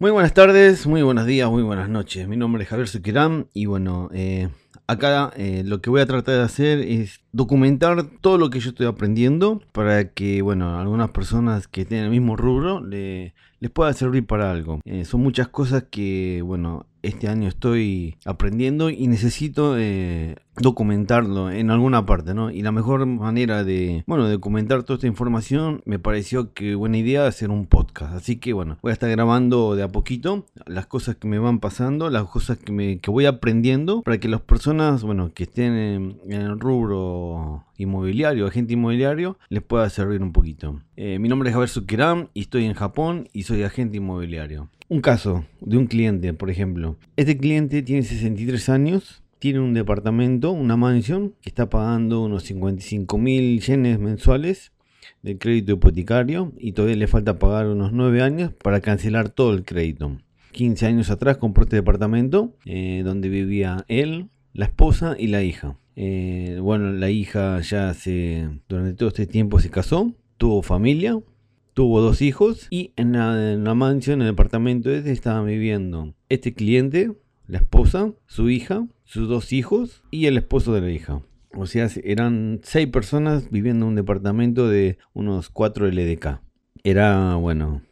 Muy buenas tardes, muy buenos días, muy buenas noches. Mi nombre es Javier Suquirán y bueno, eh, acá eh, lo que voy a tratar de hacer es documentar todo lo que yo estoy aprendiendo para que, bueno, algunas personas que tienen el mismo rubro les pueda servir para algo. Eh, son muchas cosas que, bueno, este año estoy aprendiendo y necesito eh, documentarlo en alguna parte, ¿no? Y la mejor manera de, bueno, documentar toda esta información me pareció que buena idea hacer un podcast. Así que, bueno, voy a estar grabando de a poquito las cosas que me van pasando, las cosas que, me, que voy aprendiendo para que las personas, bueno, que estén en, el rubro inmobiliario, agente inmobiliario, les pueda servir un poquito. Eh, mi nombre es Javier Sukeram y estoy en Japón y soy agente inmobiliario. Un caso de un cliente, por ejemplo. Este cliente tiene 63 años, tiene un departamento, una mansión, que está pagando unos 55 mil yenes mensuales de crédito hipotecario y todavía le falta pagar unos 9 años para cancelar todo el crédito. 15 años atrás compró este departamento eh, donde vivía él, la esposa y la hija. Eh, bueno, la hija ya se, durante todo este tiempo se casó, tuvo familia, tuvo dos hijos y en la, mansión, en el departamento este, estaban viviendo este cliente, la esposa, su hija, sus dos hijos y el esposo de la hija. O sea, eran seis personas viviendo en un departamento de unos 4 LDK. Era, bueno,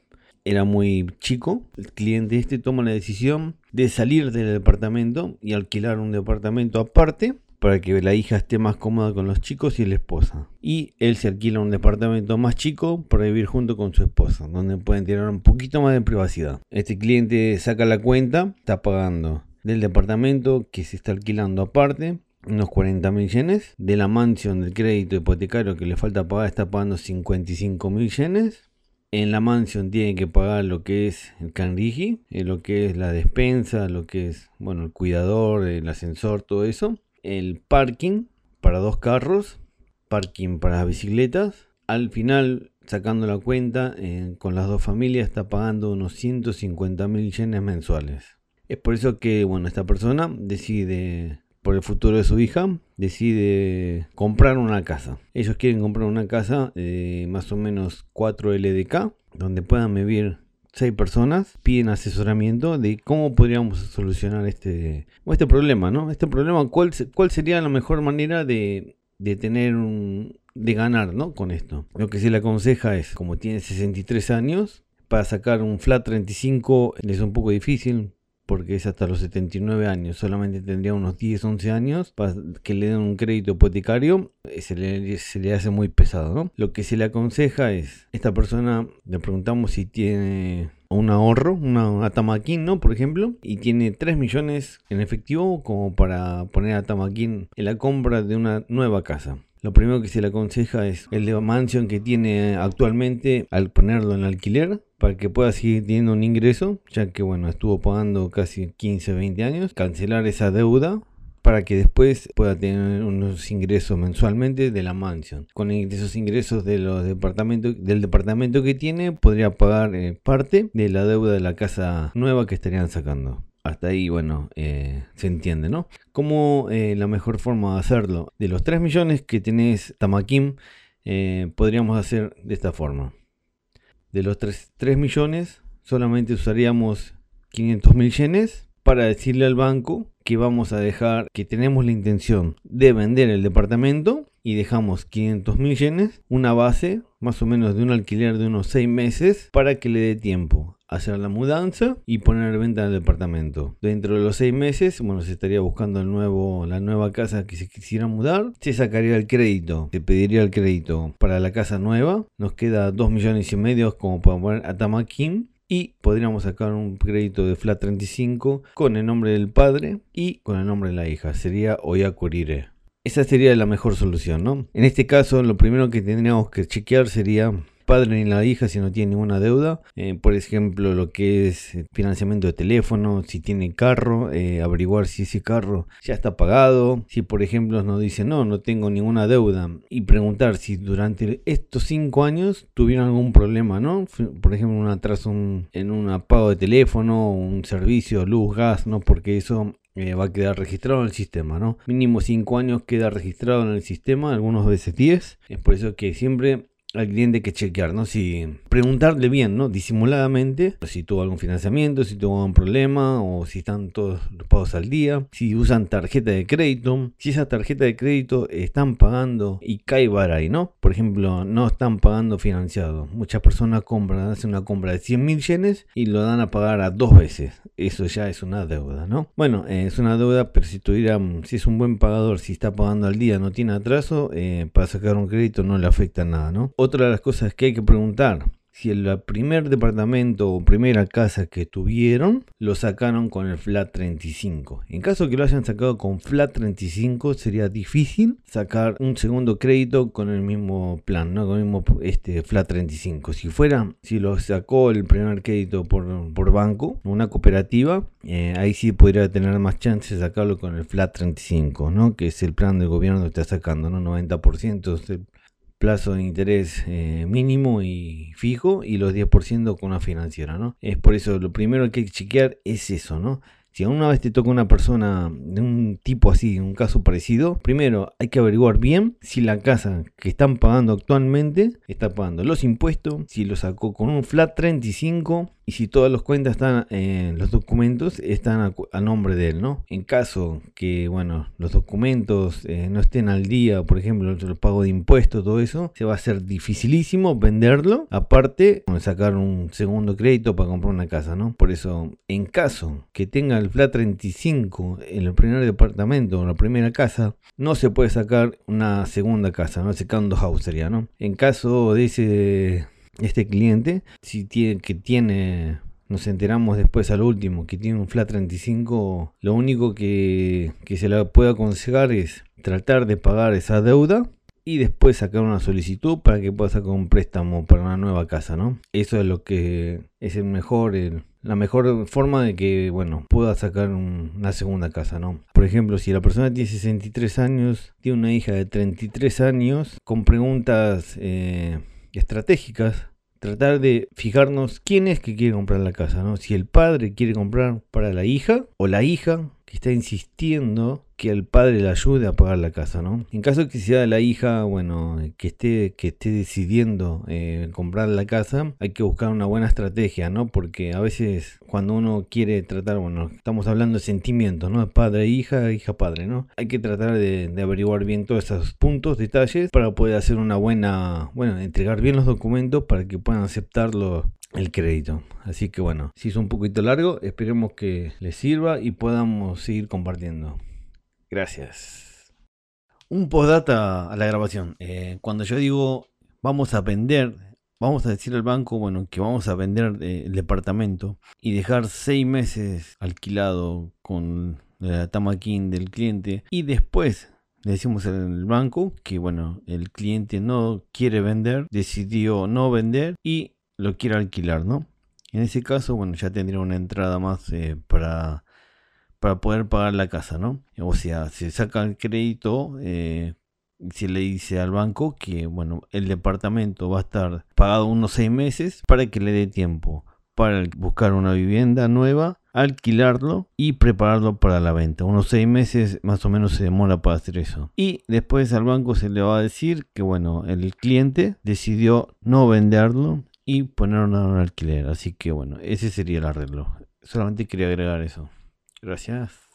era muy chico. El cliente este toma la decisión de salir del departamento y alquilar un departamento aparte para que la hija esté más cómoda con los chicos y la esposa. Y él se alquila un departamento más chico para vivir junto con su esposa, donde pueden tener un poquito más de privacidad. Este cliente saca la cuenta, está pagando del departamento que se está alquilando aparte, unos 40 mil yenes. De la mansión del crédito hipotecario que le falta pagar, está pagando 55 mil yenes. En la mansión tiene que pagar lo que es el canrigi, eh, lo que es la despensa, lo que es, bueno, el cuidador, el ascensor, todo eso el parking para dos carros, parking para bicicletas. Al final, sacando la cuenta, eh, con las dos familias está pagando unos 150 mil yenes mensuales. Es por eso que, bueno, esta persona decide, por el futuro de su hija, decide comprar una casa. Ellos quieren comprar una casa de más o menos 4 LDK, donde puedan vivir seis personas piden asesoramiento de cómo podríamos solucionar este, este problema, ¿no? Este problema, ¿cuál, cuál sería la mejor manera de, de tener un, de ganar, ¿no? Con esto. Lo que se le aconseja es, como tiene 63 años, para sacar un flat 35 es un poco difícil, porque es hasta los 79 años, solamente tendría unos 10, 11 años para que le den un crédito hipotecario, eh, se le, se le hace muy pesado, ¿no? Lo que se le aconseja es, esta persona le preguntamos si tiene un ahorro, una Atamaquín, ¿no? Por ejemplo, y tiene 3 millones en efectivo como para poner a Atamaquín en la compra de una nueva casa. Lo primero que se le aconseja es el de mansión que tiene actualmente al ponerlo en alquiler para que pueda seguir teniendo un ingreso, ya que bueno, estuvo pagando casi 15, 20 años, cancelar esa deuda para que después pueda tener unos ingresos mensualmente de la mansión. Con esos ingresos de los departamentos, del departamento que tiene, podría pagar eh, parte de la deuda de la casa nueva que estarían sacando. Hasta ahí, bueno, eh, se entiende, ¿no? ¿Cómo eh, la mejor forma de hacerlo? De los 3 millones que tenés Tamakim, podríamos hacer de esta forma. De los 3, 3 millones, solamente usaríamos 500 mil yenes para decirle al banco que vamos a dejar, que tenemos la intención de vender el departamento y dejamos 500 mil yenes, una base más o menos de un alquiler de unos 6 meses para que le dé tiempo hacer la mudanza y poner en venta el departamento. Dentro de los 6 meses, bueno, se estaría buscando el nuevo, la nueva casa que se quisiera mudar, se sacaría el crédito, se pediría el crédito para la casa nueva, nos queda 2 millones y medio como para poner a Tamakin y podríamos sacar un crédito de flat 35 con el nombre del padre y con el nombre de la hija. Sería Oyakurire. Esa sería la mejor solución, ¿no? En este caso, lo primero que tendríamos que chequear sería padre ni la hija si no tiene ninguna deuda. Eh, por ejemplo, lo que es financiamiento de teléfono, si tiene carro, eh, averiguar si ese carro ya está pagado. Si por ejemplo nos dice no, no tengo ninguna deuda. Y preguntar si durante estos cinco años tuvieron algún problema, ¿no? Por ejemplo, un atraso en un pago de teléfono, un servicio, luz, gas, ¿no? Porque eso eh, va a quedar registrado en el sistema, ¿no? Mínimo 5 años queda registrado en el sistema, algunos veces 10. Es por eso que siempre al cliente que chequear, ¿no? Si preguntarle bien, ¿no? Disimuladamente, si tuvo algún financiamiento, si tuvo algún problema o si están todos los pagos al día, si usan tarjeta de crédito, si esa tarjeta de crédito están pagando y cae ahí, ¿no? Por ejemplo, no están pagando financiado. Muchas personas compran, hacen una compra de 100 mil yenes y lo dan a pagar a dos veces. Eso ya es una deuda, ¿no? Bueno, eh, es una deuda, pero si tuviera, si es un buen pagador, si está pagando al día, no tiene atraso, eh, para sacar un crédito no le afecta nada, ¿no? Otra de las cosas que hay que preguntar, si el primer departamento o primera casa que tuvieron lo sacaron con el flat 35. En caso que lo hayan sacado con flat 35 sería difícil sacar un segundo crédito con el mismo plan, ¿no? con el mismo este, flat 35. Si fuera, si lo sacó el primer crédito por, por banco, una cooperativa, eh, ahí sí podría tener más chances de sacarlo con el flat 35, ¿no? que es el plan del gobierno que está sacando, ¿no? 90% plazo de interés eh, mínimo y fijo y los 10% con una financiera, ¿no? Es por eso lo primero que hay que chequear es eso, ¿no? Si una vez te toca una persona de un tipo así, un caso parecido, primero hay que averiguar bien si la casa que están pagando actualmente está pagando los impuestos, si lo sacó con un flat 35 y si todas las cuentas están en los documentos están a, nombre de él, ¿no? En caso que, bueno, los documentos eh, no estén al día, por ejemplo, el pago de impuestos, todo eso, se va a hacer dificilísimo venderlo, aparte sacar un segundo crédito para comprar una casa, ¿no? Por eso, en caso que tenga el flat 35 en el primer departamento o la primera casa, no se puede sacar una segunda casa, ¿no? Se un house sería, ¿no? En caso de ese este cliente, si tiene, que tiene, nos enteramos después al último, que tiene un flat 35, lo único que, que se le puede aconsejar es tratar de pagar esa deuda y después sacar una solicitud para que pueda sacar un préstamo para una nueva casa, ¿no? Eso es lo que es el mejor, la mejor forma de que, bueno, pueda sacar una segunda casa, ¿no? Por ejemplo, si la persona tiene 63 años, tiene una hija de 33 años, con preguntas... Eh, estratégicas, tratar de fijarnos quién es que quiere comprar la casa, ¿no? Si el padre quiere comprar para la hija o la hija que está insistiendo que el padre le ayude a pagar la casa, ¿no? En caso de que sea la hija, bueno, que esté, que esté decidiendo eh, comprar la casa, hay que buscar una buena estrategia, ¿no? Porque a veces cuando uno quiere tratar, bueno, estamos hablando de sentimientos, ¿no? Padre, hija, hija, padre, ¿no? Hay que tratar de, averiguar bien todos esos puntos, detalles, para poder hacer una buena, bueno, entregar bien los documentos para que puedan aceptarlo el crédito. Así que bueno, si es un poquito largo, esperemos que les sirva y podamos seguir compartiendo. Gracias. Un postdata a la grabación. Eh, cuando yo digo vamos a vender, vamos a decir al banco, bueno, que vamos a vender eh, el departamento y dejar seis meses alquilado con la tamaquín del cliente y después le decimos al banco que bueno, el cliente no quiere vender, decidió no vender y lo quiere alquilar, ¿no? En ese caso, bueno, ya tendría una entrada más eh, para para poder pagar la casa, ¿no? O sea, se saca el crédito, eh, se le dice al banco que, bueno, el departamento va a estar pagado unos seis meses para que le dé tiempo para buscar una vivienda nueva, alquilarlo y prepararlo para la venta. Unos seis meses más o menos se demora para hacer eso. Y después al banco se le va a decir que, bueno, el cliente decidió no venderlo y ponerlo en alquiler. Así que, bueno, ese sería el arreglo. Solamente quería agregar eso. Gracias.